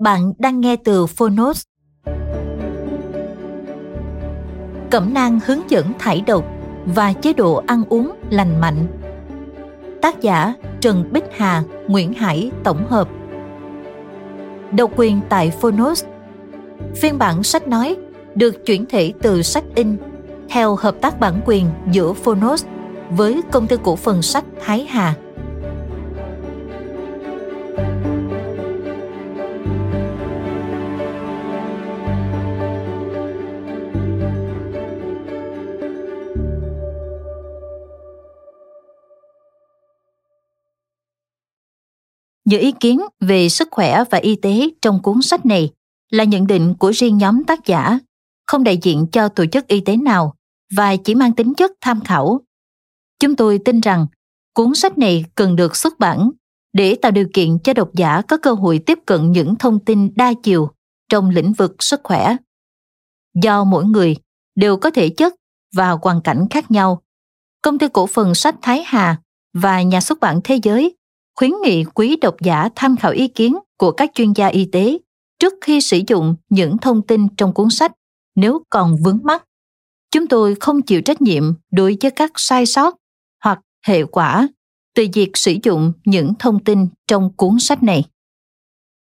Bạn đang nghe từ Phonos. Cẩm nang hướng dẫn thải độc và chế độ ăn uống lành mạnh. Tác giả Trần Bích Hà, Nguyễn Hải tổng hợp. Độc quyền tại Phonos. Phiên bản sách nói được chuyển thể từ sách in theo hợp tác bản quyền giữa Phonos với công ty cổ phần sách Thái Hà. Những ý kiến về sức khỏe và y tế trong cuốn sách này là nhận định của riêng nhóm tác giả, không đại diện cho tổ chức y tế nào và chỉ mang tính chất tham khảo. Chúng tôi tin rằng cuốn sách này cần được xuất bản để tạo điều kiện cho độc giả có cơ hội tiếp cận những thông tin đa chiều trong lĩnh vực sức khỏe. Do mỗi người đều có thể chất và hoàn cảnh khác nhau, công ty cổ phần sách Thái Hà và nhà xuất bản thế giới khuyến nghị quý độc giả tham khảo ý kiến của các chuyên gia y tế trước khi sử dụng những thông tin trong cuốn sách nếu còn vướng mắc. Chúng tôi không chịu trách nhiệm đối với các sai sót hoặc hệ quả từ việc sử dụng những thông tin trong cuốn sách này.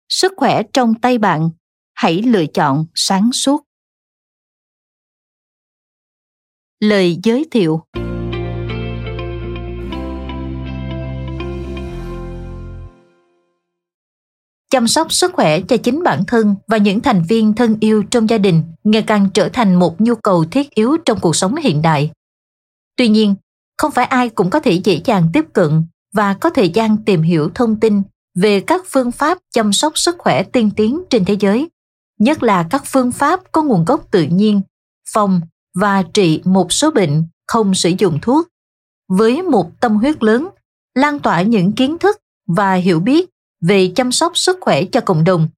Sức khỏe trong tay bạn, hãy lựa chọn sáng suốt. Lời giới thiệu chăm sóc sức khỏe cho chính bản thân và những thành viên thân yêu trong gia đình ngày càng trở thành một nhu cầu thiết yếu trong cuộc sống hiện đại. Tuy nhiên, không phải ai cũng có thể dễ dàng tiếp cận và có thời gian tìm hiểu thông tin về các phương pháp chăm sóc sức khỏe tiên tiến trên thế giới, nhất là các phương pháp có nguồn gốc tự nhiên, phòng và trị một số bệnh không sử dụng thuốc. Với một tâm huyết lớn, lan tỏa những kiến thức và hiểu biết về chăm sóc sức khỏe cho cộng đồng.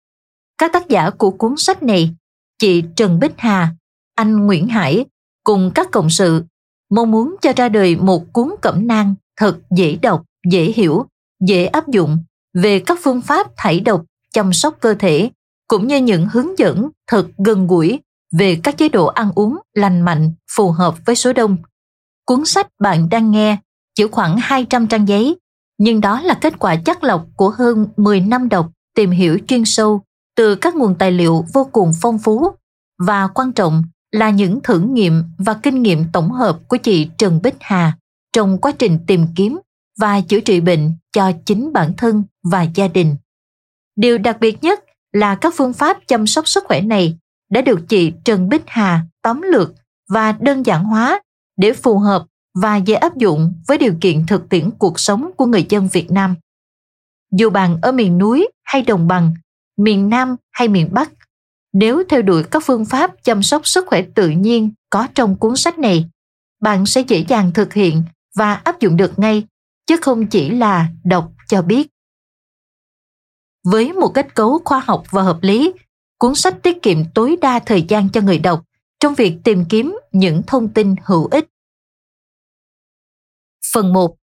Các tác giả của cuốn sách này, chị Trần Bích Hà, anh Nguyễn Hải cùng các cộng sự mong muốn cho ra đời một cuốn cẩm nang thật dễ đọc, dễ hiểu, dễ áp dụng về các phương pháp thải độc, chăm sóc cơ thể cũng như những hướng dẫn thật gần gũi về các chế độ ăn uống lành mạnh phù hợp với số đông. Cuốn sách bạn đang nghe chỉ khoảng 200 trang giấy nhưng đó là kết quả chắc lọc của hơn 10 năm đọc, tìm hiểu chuyên sâu từ các nguồn tài liệu vô cùng phong phú và quan trọng là những thử nghiệm và kinh nghiệm tổng hợp của chị Trần Bích Hà trong quá trình tìm kiếm và chữa trị bệnh cho chính bản thân và gia đình. Điều đặc biệt nhất là các phương pháp chăm sóc sức khỏe này đã được chị Trần Bích Hà tóm lược và đơn giản hóa để phù hợp và dễ áp dụng với điều kiện thực tiễn cuộc sống của người dân Việt Nam. Dù bạn ở miền núi hay đồng bằng, miền Nam hay miền Bắc, nếu theo đuổi các phương pháp chăm sóc sức khỏe tự nhiên có trong cuốn sách này, bạn sẽ dễ dàng thực hiện và áp dụng được ngay, chứ không chỉ là đọc cho biết. Với một kết cấu khoa học và hợp lý, cuốn sách tiết kiệm tối đa thời gian cho người đọc trong việc tìm kiếm những thông tin hữu ích. Phần 1.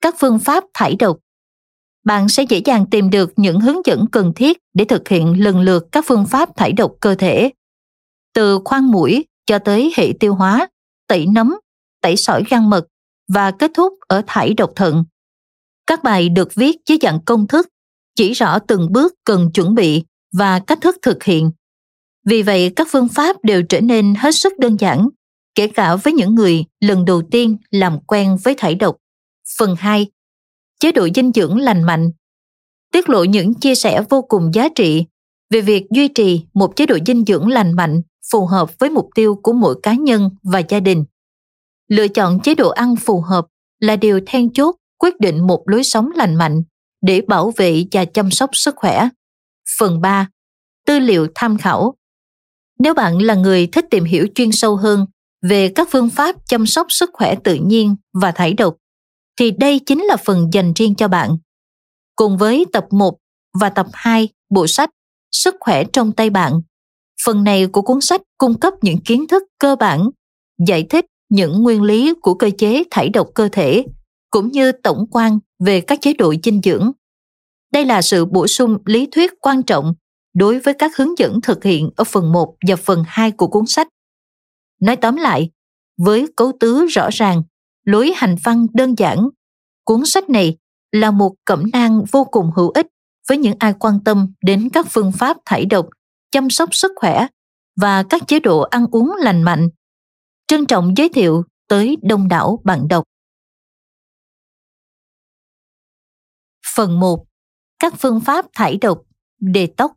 Các phương pháp thải độc Bạn sẽ dễ dàng tìm được những hướng dẫn cần thiết để thực hiện lần lượt các phương pháp thải độc cơ thể. Từ khoan mũi cho tới hệ tiêu hóa, tẩy nấm, tẩy sỏi gan mật và kết thúc ở thải độc thận. Các bài được viết dưới dạng công thức, chỉ rõ từng bước cần chuẩn bị và cách thức thực hiện. Vì vậy, các phương pháp đều trở nên hết sức đơn giản, kể cả với những người lần đầu tiên làm quen với thải độc. Phần 2. Chế độ dinh dưỡng lành mạnh tiết lộ những chia sẻ vô cùng giá trị về việc duy trì một chế độ dinh dưỡng lành mạnh phù hợp với mục tiêu của mỗi cá nhân và gia đình. Lựa chọn chế độ ăn phù hợp là điều then chốt quyết định một lối sống lành mạnh để bảo vệ và chăm sóc sức khỏe. Phần 3. Tư liệu tham khảo Nếu bạn là người thích tìm hiểu chuyên sâu hơn về các phương pháp chăm sóc sức khỏe tự nhiên và thải độc, thì đây chính là phần dành riêng cho bạn. Cùng với tập 1 và tập 2 bộ sách Sức khỏe trong tay bạn, phần này của cuốn sách cung cấp những kiến thức cơ bản, giải thích những nguyên lý của cơ chế thải độc cơ thể, cũng như tổng quan về các chế độ dinh dưỡng. Đây là sự bổ sung lý thuyết quan trọng đối với các hướng dẫn thực hiện ở phần 1 và phần 2 của cuốn sách. Nói tóm lại, với cấu tứ rõ ràng, lối hành văn đơn giản, cuốn sách này là một cẩm nang vô cùng hữu ích với những ai quan tâm đến các phương pháp thải độc, chăm sóc sức khỏe và các chế độ ăn uống lành mạnh. Trân trọng giới thiệu tới đông đảo bạn đọc. Phần 1. Các phương pháp thải độc Detox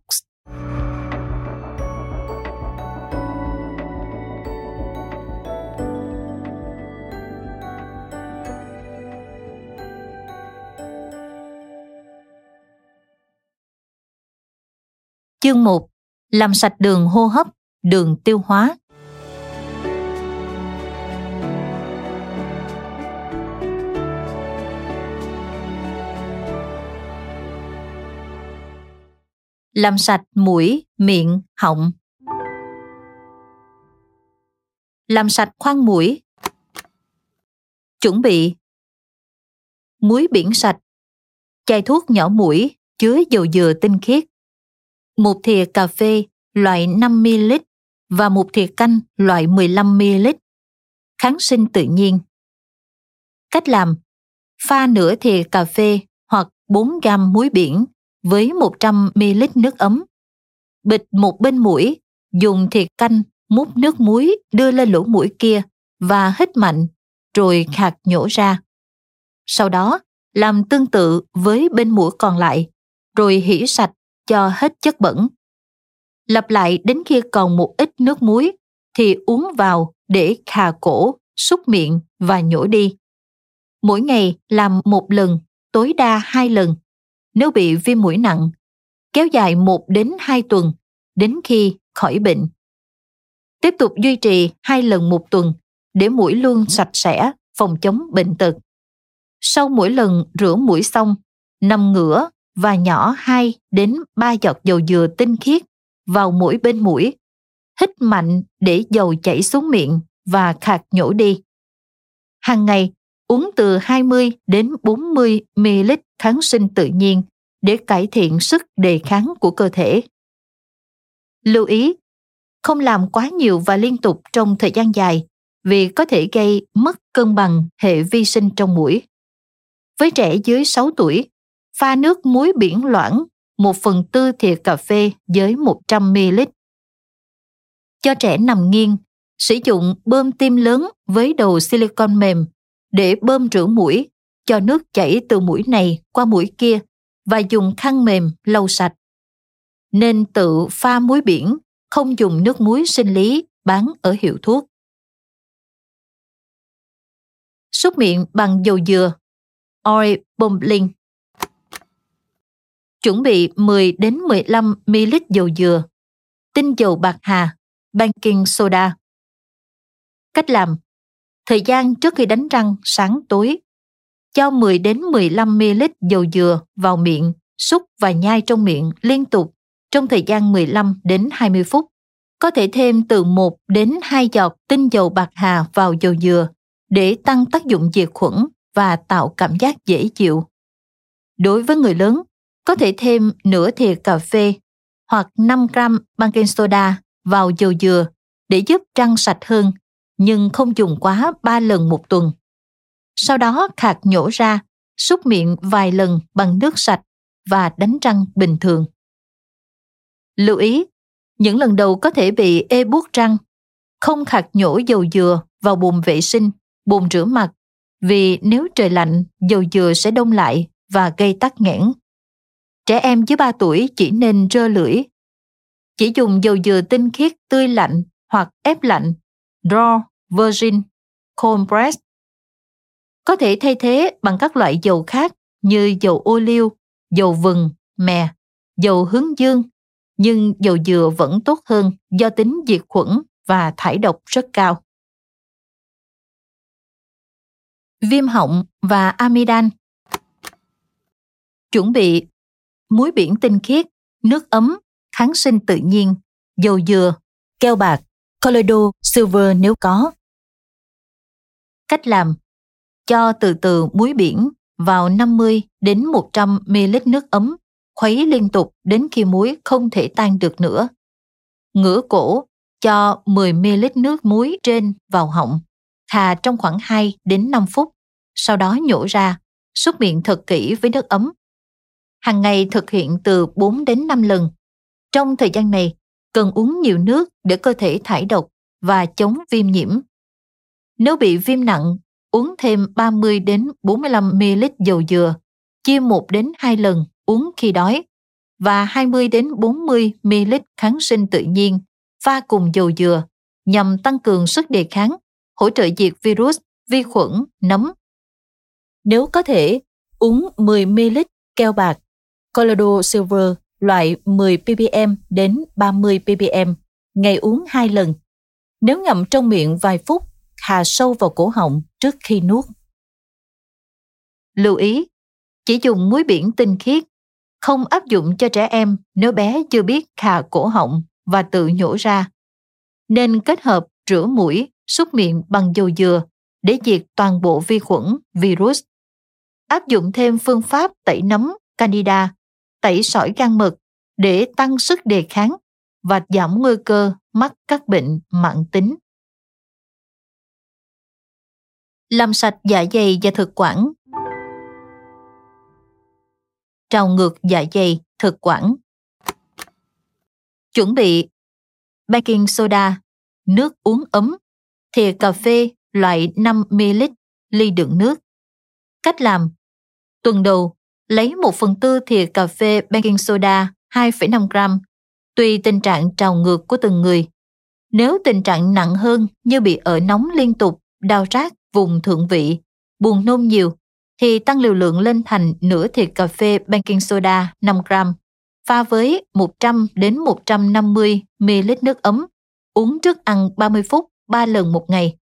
Chương 1. Làm sạch đường hô hấp, đường tiêu hóa. Làm sạch mũi, miệng, họng. Làm sạch khoang mũi. Chuẩn bị muối biển sạch, chai thuốc nhỏ mũi chứa dầu dừa tinh khiết, một thìa cà phê loại 5ml và một thìa canh loại 15ml. Kháng sinh tự nhiên. Cách làm Pha nửa thìa cà phê hoặc 4 gam muối biển với 100ml nước ấm. Bịt một bên mũi, dùng thìa canh múc nước muối đưa lên lỗ mũi kia và hít mạnh, rồi khạc nhổ ra. Sau đó, làm tương tự với bên mũi còn lại, rồi hỉ sạch cho hết chất bẩn. Lặp lại đến khi còn một ít nước muối thì uống vào để khà cổ, xúc miệng và nhổ đi. Mỗi ngày làm một lần, tối đa hai lần. Nếu bị viêm mũi nặng, kéo dài một đến hai tuần đến khi khỏi bệnh. Tiếp tục duy trì hai lần một tuần để mũi luôn sạch sẽ, phòng chống bệnh tật. Sau mỗi lần rửa mũi xong, nằm ngửa và nhỏ 2 đến 3 giọt dầu dừa tinh khiết vào mũi bên mũi. Hít mạnh để dầu chảy xuống miệng và khạc nhổ đi. Hàng ngày, uống từ 20 đến 40 ml kháng sinh tự nhiên để cải thiện sức đề kháng của cơ thể. Lưu ý, không làm quá nhiều và liên tục trong thời gian dài vì có thể gây mất cân bằng hệ vi sinh trong mũi. Với trẻ dưới 6 tuổi, pha nước muối biển loãng, một phần tư thìa cà phê với 100ml. Cho trẻ nằm nghiêng, sử dụng bơm tim lớn với đầu silicon mềm để bơm rửa mũi, cho nước chảy từ mũi này qua mũi kia và dùng khăn mềm lau sạch. Nên tự pha muối biển, không dùng nước muối sinh lý bán ở hiệu thuốc. Súc miệng bằng dầu dừa Oil Bumbling Chuẩn bị 10 đến 15 ml dầu dừa, tinh dầu bạc hà, baking soda. Cách làm Thời gian trước khi đánh răng sáng tối cho 10 đến 15 ml dầu dừa vào miệng, xúc và nhai trong miệng liên tục trong thời gian 15 đến 20 phút. Có thể thêm từ 1 đến 2 giọt tinh dầu bạc hà vào dầu dừa để tăng tác dụng diệt khuẩn và tạo cảm giác dễ chịu. Đối với người lớn, có thể thêm nửa thìa cà phê hoặc 5 gram baking soda vào dầu dừa để giúp răng sạch hơn nhưng không dùng quá 3 lần một tuần. Sau đó khạc nhổ ra, súc miệng vài lần bằng nước sạch và đánh răng bình thường. Lưu ý, những lần đầu có thể bị ê buốt răng, không khạc nhổ dầu dừa vào bồn vệ sinh, bồn rửa mặt, vì nếu trời lạnh, dầu dừa sẽ đông lại và gây tắc nghẽn. Trẻ em dưới 3 tuổi chỉ nên rơ lưỡi. Chỉ dùng dầu dừa tinh khiết tươi lạnh hoặc ép lạnh, raw, virgin, cold press. Có thể thay thế bằng các loại dầu khác như dầu ô liu, dầu vừng, mè, dầu hướng dương, nhưng dầu dừa vẫn tốt hơn do tính diệt khuẩn và thải độc rất cao. Viêm họng và amidan Chuẩn bị muối biển tinh khiết, nước ấm, kháng sinh tự nhiên, dầu dừa, keo bạc, Colloidal Silver nếu có. Cách làm Cho từ từ muối biển vào 50 đến 100 ml nước ấm, khuấy liên tục đến khi muối không thể tan được nữa. Ngửa cổ, cho 10 ml nước muối trên vào họng, thà trong khoảng 2 đến 5 phút, sau đó nhổ ra, súc miệng thật kỹ với nước ấm. Hàng ngày thực hiện từ 4 đến 5 lần. Trong thời gian này, cần uống nhiều nước để cơ thể thải độc và chống viêm nhiễm. Nếu bị viêm nặng, uống thêm 30 đến 45 ml dầu dừa, chia 1 đến 2 lần uống khi đói và 20 đến 40 ml kháng sinh tự nhiên pha cùng dầu dừa nhằm tăng cường sức đề kháng, hỗ trợ diệt virus, vi khuẩn, nấm. Nếu có thể, uống 10 ml keo bạc, Colorado Silver loại 10 ppm đến 30 ppm, ngày uống 2 lần. Nếu ngậm trong miệng vài phút, hà sâu vào cổ họng trước khi nuốt. Lưu ý, chỉ dùng muối biển tinh khiết, không áp dụng cho trẻ em nếu bé chưa biết khà cổ họng và tự nhổ ra. Nên kết hợp rửa mũi, súc miệng bằng dầu dừa để diệt toàn bộ vi khuẩn, virus. Áp dụng thêm phương pháp tẩy nấm Candida tẩy sỏi gan mật để tăng sức đề kháng và giảm nguy cơ mắc các bệnh mãn tính. Làm sạch dạ dày và thực quản Trào ngược dạ dày, thực quản Chuẩn bị baking soda, nước uống ấm, thìa cà phê loại 5ml, ly đựng nước. Cách làm Tuần đầu, lấy 1 phần tư thìa cà phê baking soda 2,5 gram, tùy tình trạng trào ngược của từng người. Nếu tình trạng nặng hơn như bị ở nóng liên tục, đau rát vùng thượng vị, buồn nôn nhiều, thì tăng liều lượng lên thành nửa thìa cà phê baking soda 5 gram, pha với 100 đến 150 ml nước ấm, uống trước ăn 30 phút 3 lần một ngày.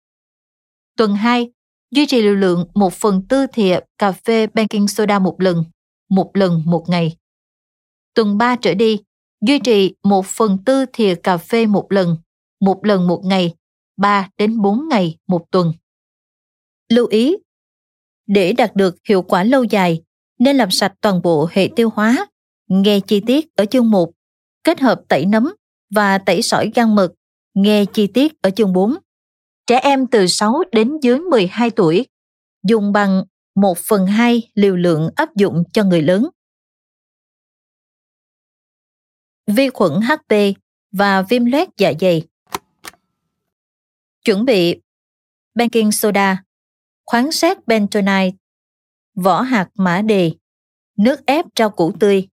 Tuần 2, duy trì liều lượng 1 phần tư thìa cà phê baking soda một lần, một lần một ngày. Tuần 3 trở đi, duy trì 1 phần tư thìa cà phê một lần, một lần một ngày, 3 đến 4 ngày một tuần. Lưu ý, để đạt được hiệu quả lâu dài, nên làm sạch toàn bộ hệ tiêu hóa, nghe chi tiết ở chương 1, kết hợp tẩy nấm và tẩy sỏi gan mật, nghe chi tiết ở chương 4. Trẻ em từ 6 đến dưới 12 tuổi dùng bằng 1 phần 2 liều lượng áp dụng cho người lớn. Vi khuẩn HP và viêm loét dạ dày. Chuẩn bị baking soda, khoáng sát bentonite, vỏ hạt mã đề, nước ép rau củ tươi,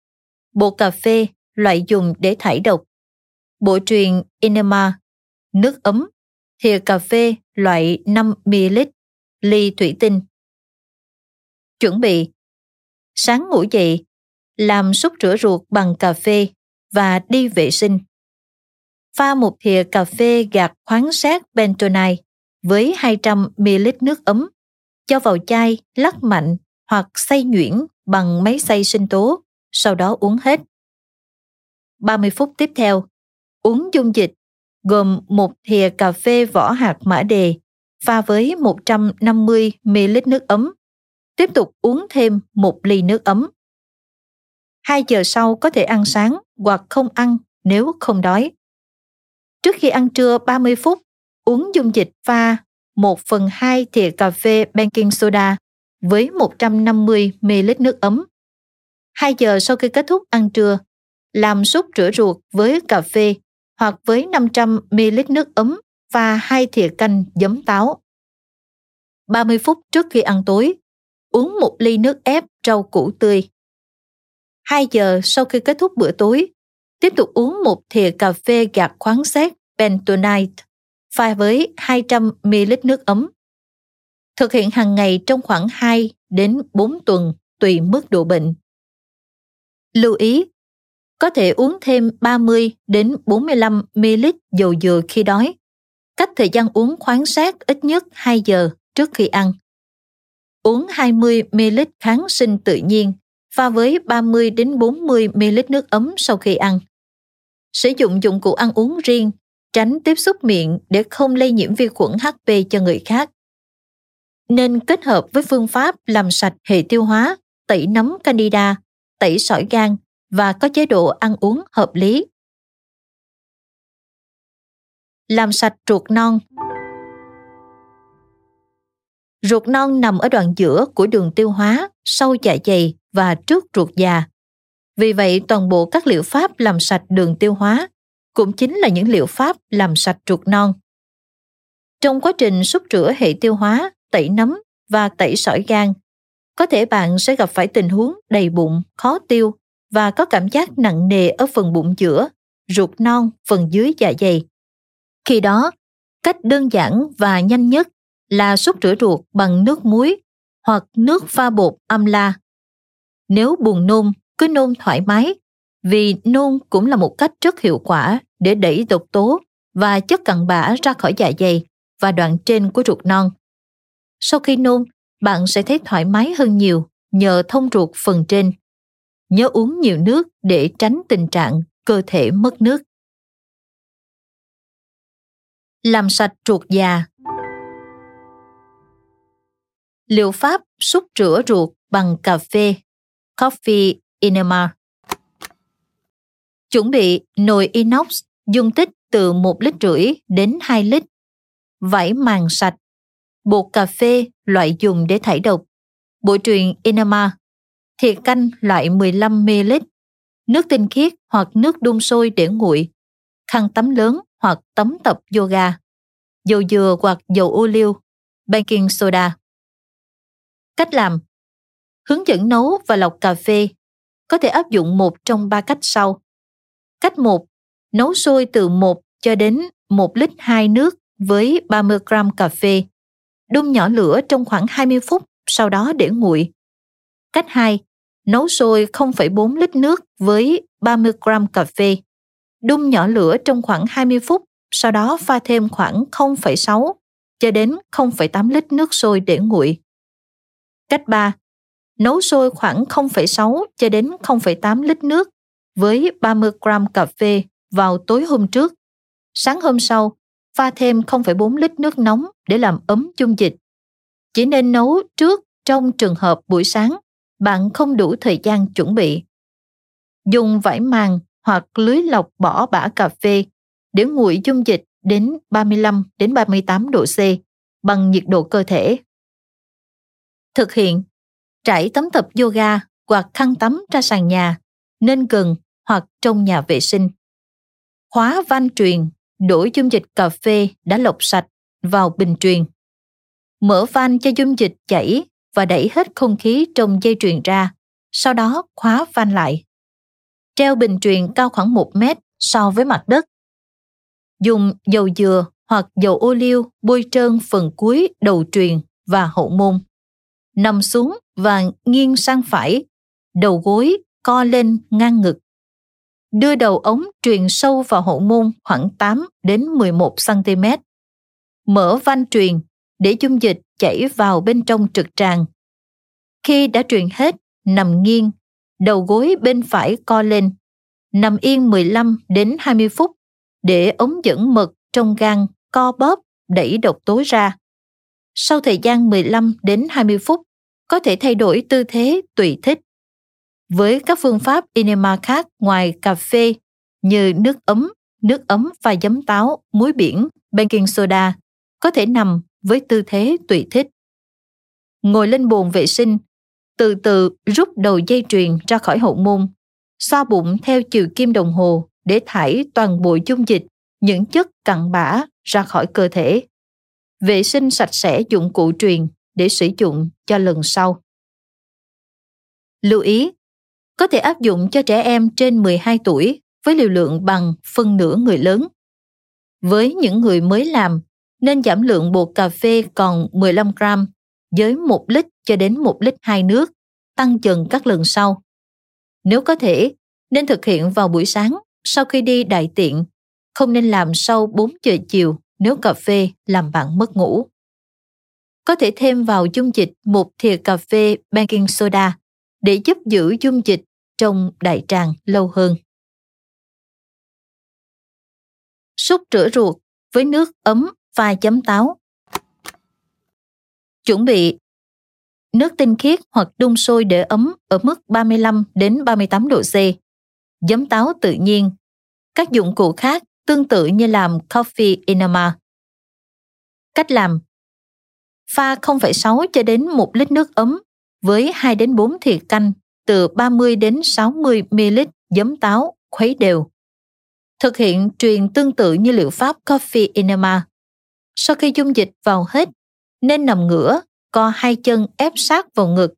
bột cà phê loại dùng để thải độc, bộ truyền enema, nước ấm, thìa cà phê loại 5ml, ly thủy tinh. Chuẩn bị Sáng ngủ dậy, làm súc rửa ruột bằng cà phê và đi vệ sinh. Pha một thìa cà phê gạt khoáng sát bentonite với 200ml nước ấm, cho vào chai lắc mạnh hoặc xay nhuyễn bằng máy xay sinh tố, sau đó uống hết. 30 phút tiếp theo, uống dung dịch gồm một thìa cà phê vỏ hạt mã đề pha với 150ml nước ấm. Tiếp tục uống thêm một ly nước ấm. 2 giờ sau có thể ăn sáng hoặc không ăn nếu không đói. Trước khi ăn trưa 30 phút, uống dung dịch pha 1 phần 2 thìa cà phê baking soda với 150 ml nước ấm. 2 giờ sau khi kết thúc ăn trưa, làm súp rửa ruột với cà phê hoặc với 500 ml nước ấm và 2 thìa canh giấm táo. 30 phút trước khi ăn tối, uống một ly nước ép rau củ tươi. 2 giờ sau khi kết thúc bữa tối, tiếp tục uống một thìa cà phê gạt khoáng xét bentonite pha với 200 ml nước ấm. Thực hiện hàng ngày trong khoảng 2 đến 4 tuần tùy mức độ bệnh. Lưu ý, có thể uống thêm 30 đến 45 ml dầu dừa khi đói. Cách thời gian uống khoáng sát ít nhất 2 giờ trước khi ăn. Uống 20 ml kháng sinh tự nhiên pha với 30 đến 40 ml nước ấm sau khi ăn. Sử dụng dụng cụ ăn uống riêng, tránh tiếp xúc miệng để không lây nhiễm vi khuẩn HP cho người khác. Nên kết hợp với phương pháp làm sạch hệ tiêu hóa, tẩy nấm candida, tẩy sỏi gan và có chế độ ăn uống hợp lý. Làm sạch ruột non Ruột non nằm ở đoạn giữa của đường tiêu hóa, sau dạ dày và trước ruột già. Vì vậy, toàn bộ các liệu pháp làm sạch đường tiêu hóa cũng chính là những liệu pháp làm sạch ruột non. Trong quá trình xúc rửa hệ tiêu hóa, tẩy nấm và tẩy sỏi gan, có thể bạn sẽ gặp phải tình huống đầy bụng, khó tiêu và có cảm giác nặng nề ở phần bụng giữa, ruột non, phần dưới dạ dày. Khi đó, cách đơn giản và nhanh nhất là xúc rửa ruột bằng nước muối hoặc nước pha bột amla. Nếu buồn nôn, cứ nôn thoải mái, vì nôn cũng là một cách rất hiệu quả để đẩy độc tố và chất cặn bã ra khỏi dạ dày và đoạn trên của ruột non. Sau khi nôn, bạn sẽ thấy thoải mái hơn nhiều nhờ thông ruột phần trên. Nhớ uống nhiều nước để tránh tình trạng cơ thể mất nước. Làm sạch ruột già Liệu pháp xúc rửa ruột bằng cà phê. Coffee Enema Chuẩn bị nồi inox dung tích từ 1 lít rưỡi đến 2 lít, vải màng sạch, bột cà phê loại dùng để thải độc, bội truyền enema, thiệt canh loại 15ml, nước tinh khiết hoặc nước đun sôi để nguội, khăn tắm lớn hoặc tắm tập yoga, dầu dừa hoặc dầu ô liu, baking soda. Cách làm Hướng dẫn nấu và lọc cà phê có thể áp dụng một trong ba cách sau. Cách 1. Nấu sôi từ 1 cho đến 1 lít 2 nước với 30 gram cà phê. Đun nhỏ lửa trong khoảng 20 phút, sau đó để nguội. Cách 2. Nấu sôi 0,4 lít nước với 30 gram cà phê. Đun nhỏ lửa trong khoảng 20 phút, sau đó pha thêm khoảng 0,6 cho đến 0,8 lít nước sôi để nguội. Cách 3. Nấu sôi khoảng 0,6 cho đến 0,8 lít nước với 30 gram cà phê vào tối hôm trước. Sáng hôm sau, pha thêm 0,4 lít nước nóng để làm ấm dung dịch. Chỉ nên nấu trước trong trường hợp buổi sáng bạn không đủ thời gian chuẩn bị. Dùng vải màng hoặc lưới lọc bỏ bã cà phê để nguội dung dịch đến 35 đến 38 độ C bằng nhiệt độ cơ thể. Thực hiện trải tấm tập yoga hoặc khăn tắm ra sàn nhà nên gần hoặc trong nhà vệ sinh. Khóa van truyền, đổ dung dịch cà phê đã lọc sạch vào bình truyền. Mở van cho dung dịch chảy và đẩy hết không khí trong dây truyền ra, sau đó khóa van lại. Treo bình truyền cao khoảng 1 mét so với mặt đất. Dùng dầu dừa hoặc dầu ô liu bôi trơn phần cuối đầu truyền và hậu môn. Nằm xuống và nghiêng sang phải, đầu gối co lên ngang ngực đưa đầu ống truyền sâu vào hậu môn khoảng 8 đến 11 cm. Mở van truyền để dung dịch chảy vào bên trong trực tràng. Khi đã truyền hết, nằm nghiêng, đầu gối bên phải co lên, nằm yên 15 đến 20 phút để ống dẫn mật trong gan co bóp đẩy độc tố ra. Sau thời gian 15 đến 20 phút, có thể thay đổi tư thế tùy thích với các phương pháp enema khác ngoài cà phê như nước ấm, nước ấm pha giấm táo, muối biển, baking soda, có thể nằm với tư thế tùy thích. Ngồi lên bồn vệ sinh, từ từ rút đầu dây truyền ra khỏi hậu môn, xoa bụng theo chiều kim đồng hồ để thải toàn bộ dung dịch, những chất cặn bã ra khỏi cơ thể. Vệ sinh sạch sẽ dụng cụ truyền để sử dụng cho lần sau. Lưu ý, có thể áp dụng cho trẻ em trên 12 tuổi với liều lượng bằng phân nửa người lớn. Với những người mới làm, nên giảm lượng bột cà phê còn 15 gram với 1 lít cho đến 1 lít 2 nước, tăng dần các lần sau. Nếu có thể, nên thực hiện vào buổi sáng sau khi đi đại tiện, không nên làm sau 4 giờ chiều nếu cà phê làm bạn mất ngủ. Có thể thêm vào dung dịch một thìa cà phê baking soda để giúp giữ dung dịch trong đại tràng lâu hơn. Súc rửa ruột với nước ấm pha chấm táo. Chuẩn bị nước tinh khiết hoặc đun sôi để ấm ở mức 35 đến 38 độ C. Giấm táo tự nhiên. Các dụng cụ khác tương tự như làm coffee enema. Cách làm Pha 0,6 cho đến 1 lít nước ấm với 2 đến 4 thìa canh từ 30 đến 60 ml giấm táo khuấy đều. Thực hiện truyền tương tự như liệu pháp Coffee Enema. Sau khi dung dịch vào hết, nên nằm ngửa, co hai chân ép sát vào ngực,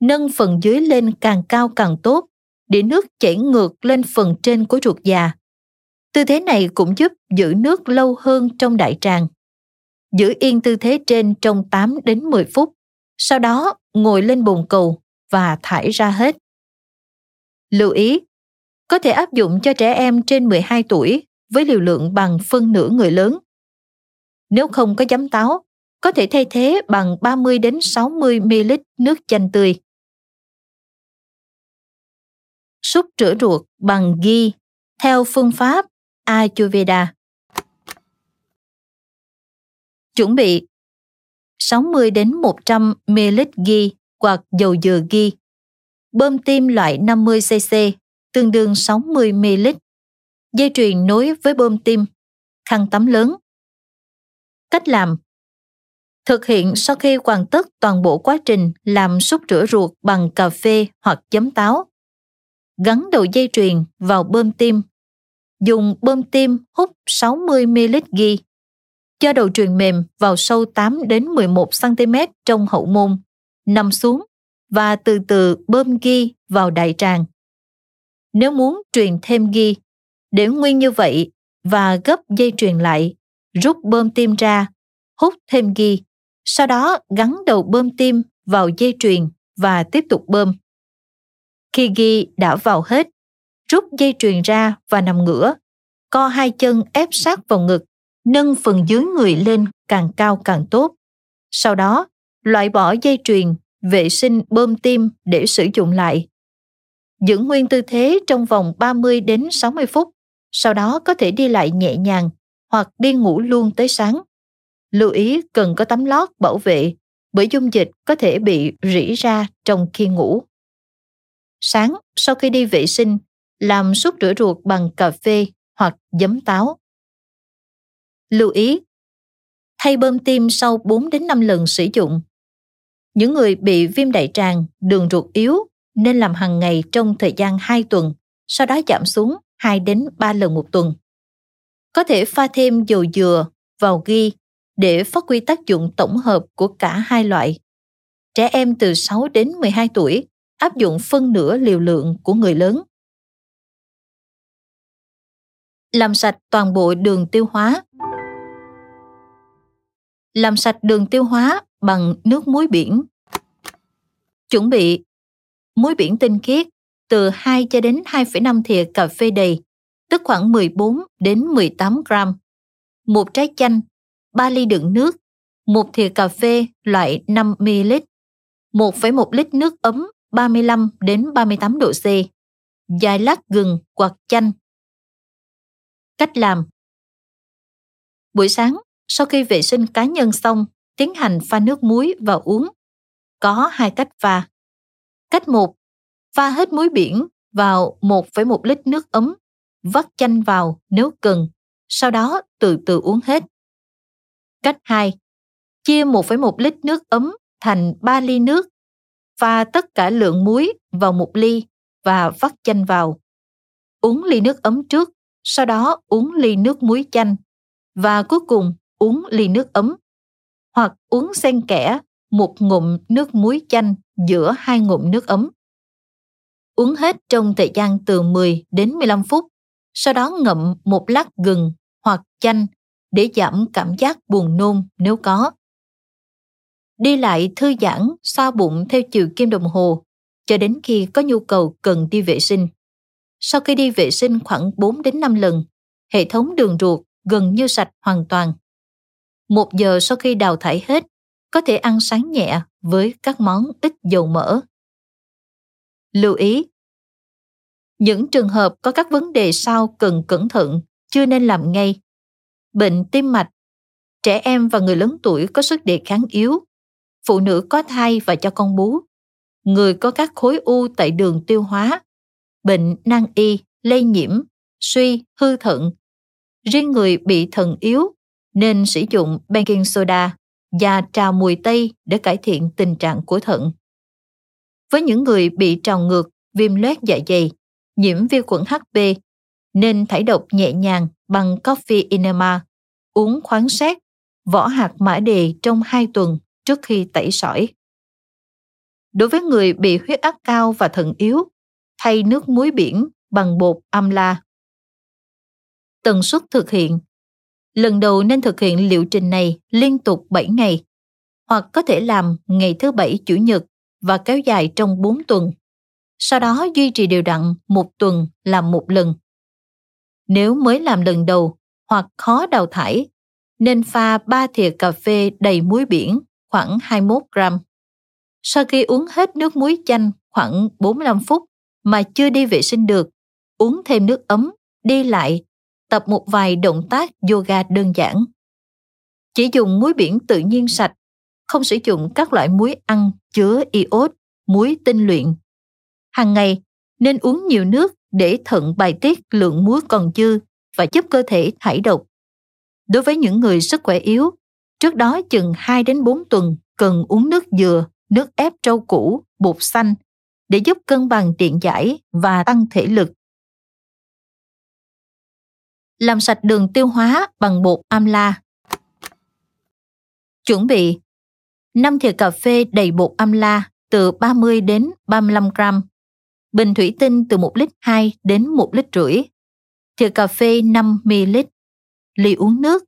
nâng phần dưới lên càng cao càng tốt để nước chảy ngược lên phần trên của ruột già. Tư thế này cũng giúp giữ nước lâu hơn trong đại tràng. Giữ yên tư thế trên trong 8 đến 10 phút, sau đó ngồi lên bồn cầu và thải ra hết. Lưu ý, có thể áp dụng cho trẻ em trên 12 tuổi với liều lượng bằng phân nửa người lớn. Nếu không có giấm táo, có thể thay thế bằng 30 đến 60 ml nước chanh tươi. Súc rửa ruột bằng ghi theo phương pháp Ayurveda. Chuẩn bị 60 đến 100 ml ghi hoặc dầu dừa ghi. Bơm tim loại 50cc tương đương 60 ml. Dây truyền nối với bơm tim, khăn tắm lớn. Cách làm Thực hiện sau khi hoàn tất toàn bộ quá trình làm súc rửa ruột bằng cà phê hoặc giấm táo. Gắn đầu dây truyền vào bơm tim. Dùng bơm tim hút 60 ml ghi. Cho đầu truyền mềm vào sâu 8 đến 11 cm trong hậu môn, nằm xuống và từ từ bơm ghi vào đại tràng. Nếu muốn truyền thêm ghi, để nguyên như vậy và gấp dây truyền lại, rút bơm tim ra, hút thêm ghi, sau đó gắn đầu bơm tim vào dây truyền và tiếp tục bơm. Khi ghi đã vào hết, rút dây truyền ra và nằm ngửa, co hai chân ép sát vào ngực, nâng phần dưới người lên càng cao càng tốt. Sau đó, loại bỏ dây truyền, vệ sinh bơm tim để sử dụng lại giữ nguyên tư thế trong vòng 30 đến 60 phút, sau đó có thể đi lại nhẹ nhàng hoặc đi ngủ luôn tới sáng. Lưu ý cần có tấm lót bảo vệ bởi dung dịch có thể bị rỉ ra trong khi ngủ. Sáng sau khi đi vệ sinh, làm suốt rửa ruột bằng cà phê hoặc giấm táo. Lưu ý, thay bơm tim sau 4 đến 5 lần sử dụng. Những người bị viêm đại tràng, đường ruột yếu nên làm hàng ngày trong thời gian 2 tuần, sau đó giảm xuống 2 đến 3 lần một tuần. Có thể pha thêm dầu dừa vào ghi để phát huy tác dụng tổng hợp của cả hai loại. Trẻ em từ 6 đến 12 tuổi áp dụng phân nửa liều lượng của người lớn. Làm sạch toàn bộ đường tiêu hóa. Làm sạch đường tiêu hóa bằng nước muối biển. Chuẩn bị muối biển tinh khiết từ 2 cho đến 2,5 thìa cà phê đầy, tức khoảng 14 đến 18 gram. Một trái chanh, 3 ly đựng nước, một thìa cà phê loại 5 ml, 1,1 lít nước ấm 35 đến 38 độ C, vài lát gừng hoặc chanh. Cách làm Buổi sáng, sau khi vệ sinh cá nhân xong, tiến hành pha nước muối và uống. Có hai cách pha. Cách 1. Pha hết muối biển vào 1,1 lít nước ấm, vắt chanh vào nếu cần, sau đó từ từ uống hết. Cách 2. Chia 1,1 lít nước ấm thành 3 ly nước. Pha tất cả lượng muối vào một ly và vắt chanh vào. Uống ly nước ấm trước, sau đó uống ly nước muối chanh và cuối cùng uống ly nước ấm. Hoặc uống xen kẽ một ngụm nước muối chanh giữa hai ngụm nước ấm. Uống hết trong thời gian từ 10 đến 15 phút, sau đó ngậm một lát gừng hoặc chanh để giảm cảm giác buồn nôn nếu có. Đi lại thư giãn, xoa bụng theo chiều kim đồng hồ cho đến khi có nhu cầu cần đi vệ sinh. Sau khi đi vệ sinh khoảng 4 đến 5 lần, hệ thống đường ruột gần như sạch hoàn toàn. Một giờ sau khi đào thải hết, có thể ăn sáng nhẹ với các món ít dầu mỡ. Lưu ý Những trường hợp có các vấn đề sau cần cẩn thận, chưa nên làm ngay. Bệnh tim mạch, trẻ em và người lớn tuổi có sức đề kháng yếu, phụ nữ có thai và cho con bú, người có các khối u tại đường tiêu hóa, bệnh nan y, lây nhiễm, suy, hư thận. Riêng người bị thận yếu nên sử dụng baking soda và trà mùi tây để cải thiện tình trạng của thận. Với những người bị trào ngược, viêm loét dạ dày, nhiễm vi khuẩn HB, nên thải độc nhẹ nhàng bằng coffee enema, uống khoáng sát, vỏ hạt mã đề trong 2 tuần trước khi tẩy sỏi. Đối với người bị huyết áp cao và thận yếu, thay nước muối biển bằng bột amla. Tần suất thực hiện Lần đầu nên thực hiện liệu trình này liên tục 7 ngày, hoặc có thể làm ngày thứ bảy chủ nhật và kéo dài trong 4 tuần. Sau đó duy trì đều đặn một tuần làm một lần. Nếu mới làm lần đầu hoặc khó đào thải, nên pha 3 thìa cà phê đầy muối biển khoảng 21 gram. Sau khi uống hết nước muối chanh khoảng 45 phút mà chưa đi vệ sinh được, uống thêm nước ấm, đi lại tập một vài động tác yoga đơn giản. Chỉ dùng muối biển tự nhiên sạch, không sử dụng các loại muối ăn chứa iốt, muối tinh luyện. Hàng ngày nên uống nhiều nước để thận bài tiết lượng muối còn dư và giúp cơ thể thải độc. Đối với những người sức khỏe yếu, trước đó chừng 2 đến 4 tuần cần uống nước dừa, nước ép rau củ, bột xanh để giúp cân bằng điện giải và tăng thể lực làm sạch đường tiêu hóa bằng bột amla. Chuẩn bị. 5 thìa cà phê đầy bột amla từ 30 đến 35 gram, bình thủy tinh từ 1 lít 2 đến 1 lít rưỡi, thìa cà phê 5 ml, ly uống nước,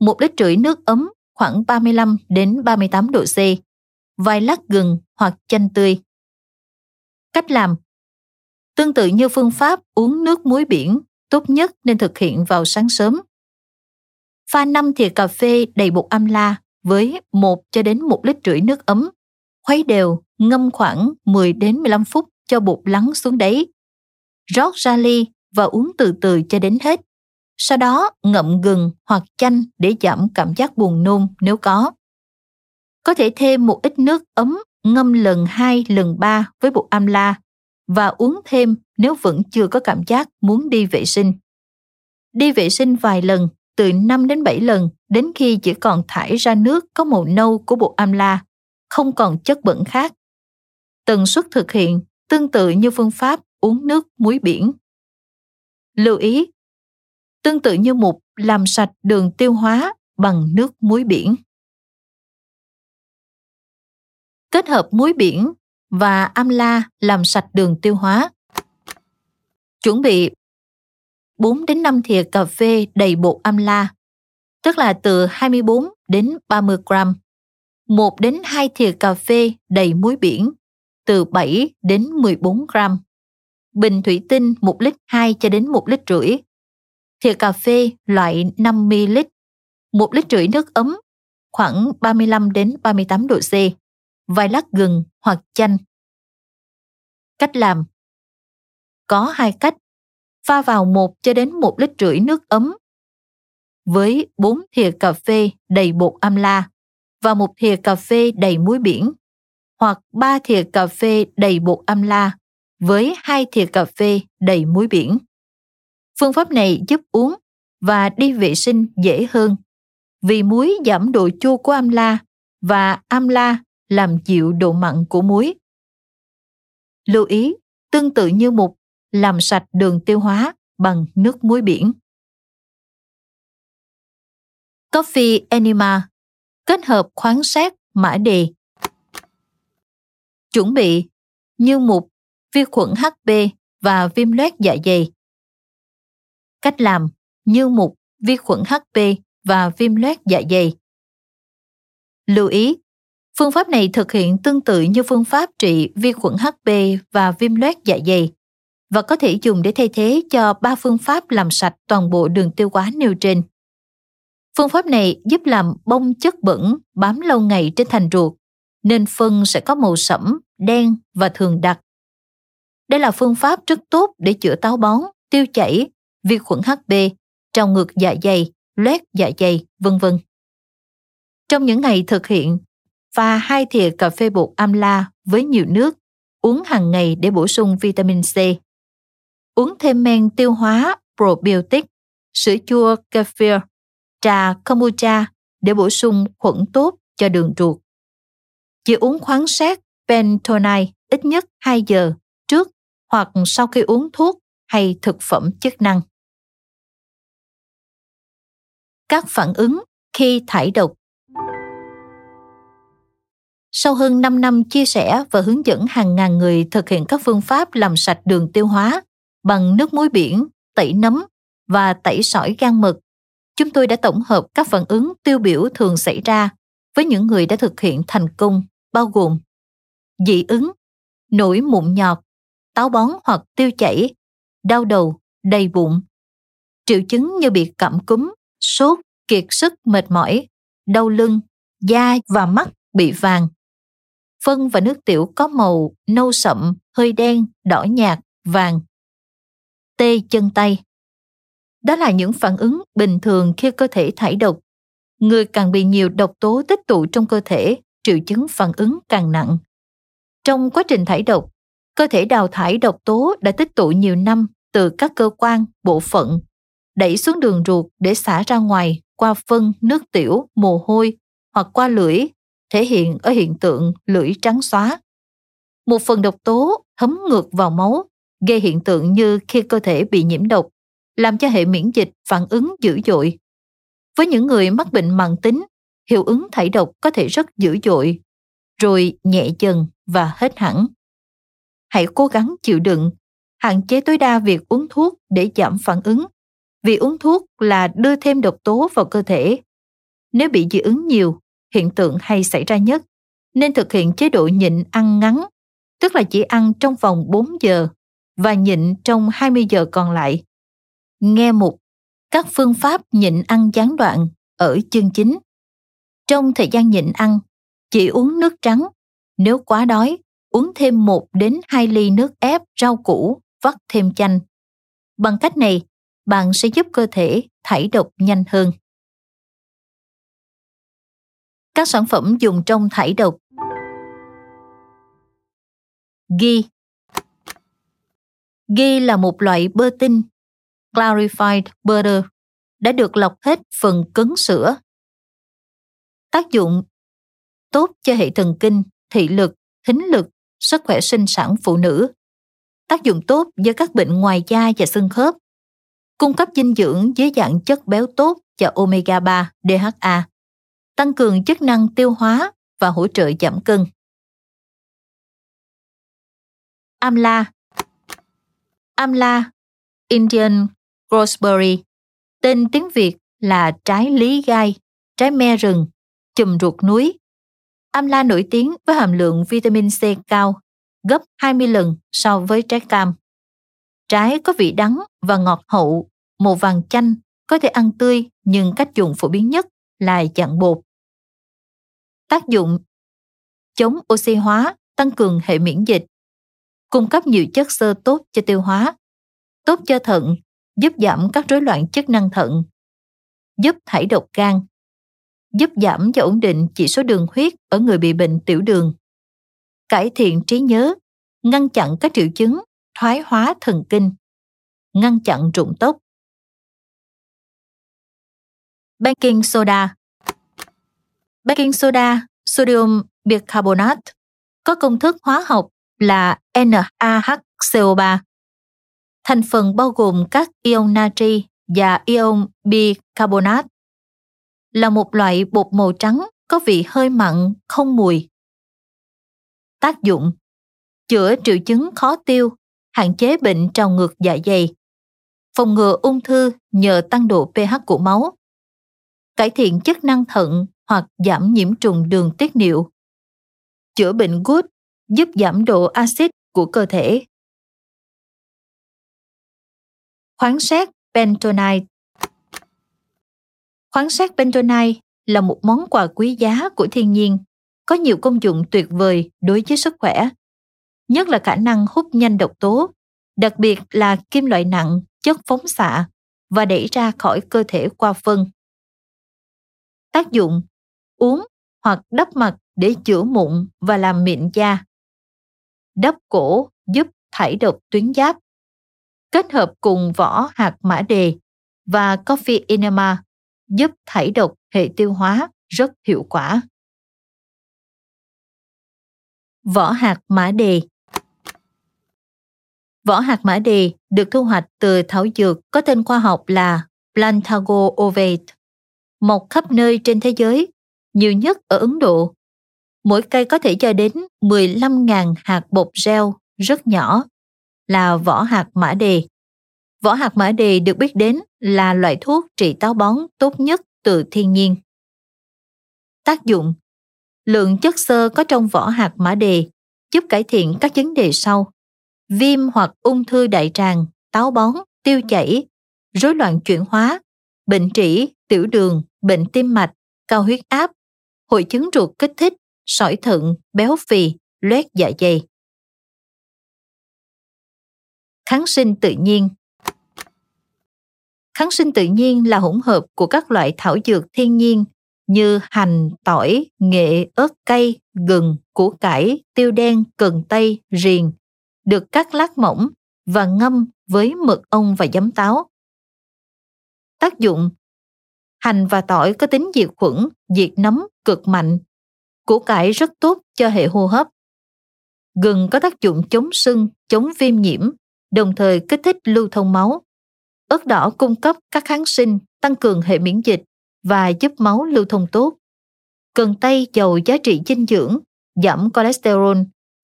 1 lít rưỡi nước ấm khoảng 35 đến 38 độ C, vài lát gừng hoặc chanh tươi. Cách làm. Tương tự như phương pháp uống nước muối biển tốt nhất nên thực hiện vào sáng sớm. Pha 5 thìa cà phê đầy bột amla với 1 cho đến 1 lít rưỡi nước ấm. Khuấy đều, ngâm khoảng 10 đến 15 phút cho bột lắng xuống đáy. Rót ra ly và uống từ từ cho đến hết. Sau đó ngậm gừng hoặc chanh để giảm cảm giác buồn nôn nếu có. Có thể thêm một ít nước ấm ngâm lần 2, lần 3 với bột amla và uống thêm nếu vẫn chưa có cảm giác muốn đi vệ sinh. Đi vệ sinh vài lần, từ 5 đến 7 lần đến khi chỉ còn thải ra nước có màu nâu của bột amla, không còn chất bẩn khác. Tần suất thực hiện tương tự như phương pháp uống nước muối biển. Lưu ý, tương tự như mục làm sạch đường tiêu hóa bằng nước muối biển. Kết hợp muối biển và amla làm sạch đường tiêu hóa. Chuẩn bị 4 đến 5 thìa cà phê đầy bột amla, tức là từ 24 đến 30 gram. 1 đến 2 thìa cà phê đầy muối biển, từ 7 đến 14 gram. Bình thủy tinh 1 lít 2 cho đến 1 lít rưỡi. Thìa cà phê loại 5 ml, 1 lít rưỡi nước ấm, khoảng 35 đến 38 độ C vài lát gừng hoặc chanh. Cách làm Có hai cách. Pha vào một cho đến một lít rưỡi nước ấm với 4 thìa cà phê đầy bột amla và một thìa cà phê đầy muối biển hoặc 3 thìa cà phê đầy bột amla với hai thìa cà phê đầy muối biển. Phương pháp này giúp uống và đi vệ sinh dễ hơn vì muối giảm độ chua của amla và amla làm dịu độ mặn của muối. Lưu ý, tương tự như mục, làm sạch đường tiêu hóa bằng nước muối biển. Coffee Enema kết hợp khoáng sát mã đề. Chuẩn bị như mục, vi khuẩn HB và viêm loét dạ dày. Cách làm như mục, vi khuẩn HB và viêm loét dạ dày. Lưu ý, phương pháp này thực hiện tương tự như phương pháp trị vi khuẩn HP và viêm loét dạ dày và có thể dùng để thay thế cho ba phương pháp làm sạch toàn bộ đường tiêu hóa nêu trên. Phương pháp này giúp làm bông chất bẩn bám lâu ngày trên thành ruột, nên phân sẽ có màu sẫm, đen và thường đặc. Đây là phương pháp rất tốt để chữa táo bón, tiêu chảy, vi khuẩn HB, trào ngược dạ dày, loét dạ dày, vân vân. Trong những ngày thực hiện, và hai thìa cà phê bột amla với nhiều nước, uống hàng ngày để bổ sung vitamin C. Uống thêm men tiêu hóa probiotic, sữa chua kefir trà kombucha để bổ sung khuẩn tốt cho đường ruột. Chỉ uống khoáng sát bentonite ít nhất 2 giờ trước hoặc sau khi uống thuốc hay thực phẩm chức năng. Các phản ứng khi thải độc sau hơn 5 năm chia sẻ và hướng dẫn hàng ngàn người thực hiện các phương pháp làm sạch đường tiêu hóa bằng nước muối biển, tẩy nấm và tẩy sỏi gan mật chúng tôi đã tổng hợp các phản ứng tiêu biểu thường xảy ra với những người đã thực hiện thành công bao gồm dị ứng, nổi mụn nhọt, táo bón hoặc tiêu chảy, đau đầu, đầy bụng. Triệu chứng như bị cảm cúm, sốt, kiệt sức mệt mỏi, đau lưng, da và mắt bị vàng. Phân và nước tiểu có màu nâu sậm, hơi đen, đỏ nhạt, vàng. Tê chân tay. Đó là những phản ứng bình thường khi cơ thể thải độc. Người càng bị nhiều độc tố tích tụ trong cơ thể, triệu chứng phản ứng càng nặng. Trong quá trình thải độc, cơ thể đào thải độc tố đã tích tụ nhiều năm từ các cơ quan, bộ phận, đẩy xuống đường ruột để xả ra ngoài qua phân, nước tiểu, mồ hôi hoặc qua lưỡi, thể hiện ở hiện tượng lưỡi trắng xóa. Một phần độc tố thấm ngược vào máu, gây hiện tượng như khi cơ thể bị nhiễm độc, làm cho hệ miễn dịch phản ứng dữ dội. Với những người mắc bệnh mãn tính, hiệu ứng thải độc có thể rất dữ dội, rồi nhẹ dần và hết hẳn. Hãy cố gắng chịu đựng, hạn chế tối đa việc uống thuốc để giảm phản ứng. Vì uống thuốc là đưa thêm độc tố vào cơ thể. Nếu bị dị ứng nhiều, hiện tượng hay xảy ra nhất, nên thực hiện chế độ nhịn ăn ngắn, tức là chỉ ăn trong vòng 4 giờ và nhịn trong 20 giờ còn lại nghe mục các phương pháp nhịn ăn gián đoạn ở chương chính. Trong thời gian nhịn ăn, chỉ uống nước trắng. Nếu quá đói, uống thêm 1 đến 2 ly nước ép rau củ, vắt thêm chanh. Bằng cách này, bạn sẽ giúp cơ thể thải độc nhanh hơn. Các sản phẩm dùng trong thải độc Ghi Ghi là một loại bơ tinh clarified butter đã được lọc hết phần cứng sữa. Tác dụng tốt cho hệ thần kinh, thị lực, thính lực, sức khỏe sinh sản phụ nữ. Tác dụng tốt với các bệnh ngoài da và xương khớp. Cung cấp dinh dưỡng dưới dạng chất béo tốt cho omega 3 DHA. Tăng cường chức năng tiêu hóa và hỗ trợ giảm cân. Amla Amla Indian Roseberry, tên tiếng Việt là trái lý gai, trái me rừng, chùm ruột núi. Amla nổi tiếng với hàm lượng vitamin C cao, gấp 20 lần so với trái cam. Trái có vị đắng và ngọt hậu, màu vàng chanh, có thể ăn tươi nhưng cách dùng phổ biến nhất lại dạng bột. Tác dụng. Chống oxy hóa, tăng cường hệ miễn dịch, cung cấp nhiều chất xơ tốt cho tiêu hóa, tốt cho thận giúp giảm các rối loạn chức năng thận, giúp thải độc gan, giúp giảm và ổn định chỉ số đường huyết ở người bị bệnh tiểu đường, cải thiện trí nhớ, ngăn chặn các triệu chứng thoái hóa thần kinh, ngăn chặn rụng tóc. Baking soda Baking soda, sodium bicarbonate, có công thức hóa học là NaHCO3. Thành phần bao gồm các ion natri và ion bicarbonate. Là một loại bột màu trắng có vị hơi mặn, không mùi. Tác dụng chữa triệu chứng khó tiêu, hạn chế bệnh trào ngược dạ dày, phòng ngừa ung thư nhờ tăng độ pH của máu, cải thiện chức năng thận hoặc giảm nhiễm trùng đường tiết niệu, chữa bệnh gút, giúp giảm độ axit của cơ thể. Khoáng sát bentonite Khoáng sát bentonite là một món quà quý giá của thiên nhiên, có nhiều công dụng tuyệt vời đối với sức khỏe, nhất là khả năng hút nhanh độc tố, đặc biệt là kim loại nặng, chất phóng xạ và đẩy ra khỏi cơ thể qua phân. Tác dụng uống hoặc đắp mặt để chữa mụn và làm mịn da. Đắp cổ giúp thải độc tuyến giáp. Kết hợp cùng vỏ hạt mã đề và coffee enema giúp thải độc hệ tiêu hóa rất hiệu quả. Vỏ hạt mã đề Vỏ hạt mã đề được thu hoạch từ thảo dược có tên khoa học là Plantago ovate, mọc khắp nơi trên thế giới, nhiều nhất ở Ấn Độ. Mỗi cây có thể cho đến 15.000 hạt bột reo rất nhỏ, là vỏ hạt mã đề. Vỏ hạt mã đề được biết đến là loại thuốc trị táo bón tốt nhất từ thiên nhiên. Tác dụng Lượng chất xơ có trong vỏ hạt mã đề giúp cải thiện các vấn đề sau viêm hoặc ung thư đại tràng, táo bón, tiêu chảy, rối loạn chuyển hóa, bệnh trĩ, tiểu đường, bệnh tim mạch, cao huyết áp, hội chứng ruột kích thích, sỏi thận, béo phì, loét dạ dày. Kháng sinh tự nhiên Kháng sinh tự nhiên là hỗn hợp của các loại thảo dược thiên nhiên như hành, tỏi, nghệ, ớt cây, gừng, củ cải, tiêu đen, cần tây, riềng, được cắt lát mỏng và ngâm với mật ong và giấm táo. Tác dụng Hành và tỏi có tính diệt khuẩn, diệt nấm cực mạnh. Củ cải rất tốt cho hệ hô hấp. Gừng có tác dụng chống sưng, chống viêm nhiễm, đồng thời kích thích lưu thông máu. Ớt đỏ cung cấp các kháng sinh, tăng cường hệ miễn dịch và giúp máu lưu thông tốt. Cần tây giàu giá trị dinh dưỡng, giảm cholesterol,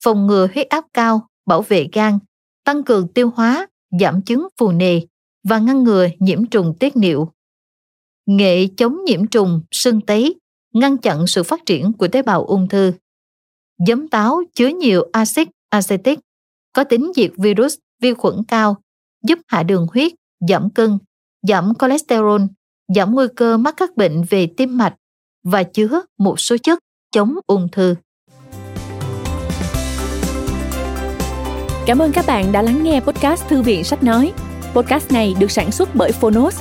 phòng ngừa huyết áp cao, bảo vệ gan, tăng cường tiêu hóa, giảm chứng phù nề và ngăn ngừa nhiễm trùng tiết niệu. Nghệ chống nhiễm trùng, sưng tấy, ngăn chặn sự phát triển của tế bào ung thư. Giấm táo chứa nhiều axit acetic, có tính diệt virus, vi khuẩn cao, giúp hạ đường huyết, giảm cân, giảm cholesterol, giảm nguy cơ mắc các bệnh về tim mạch và chứa một số chất chống ung thư. Cảm ơn các bạn đã lắng nghe podcast Thư viện Sách Nói. Podcast này được sản xuất bởi Phonos,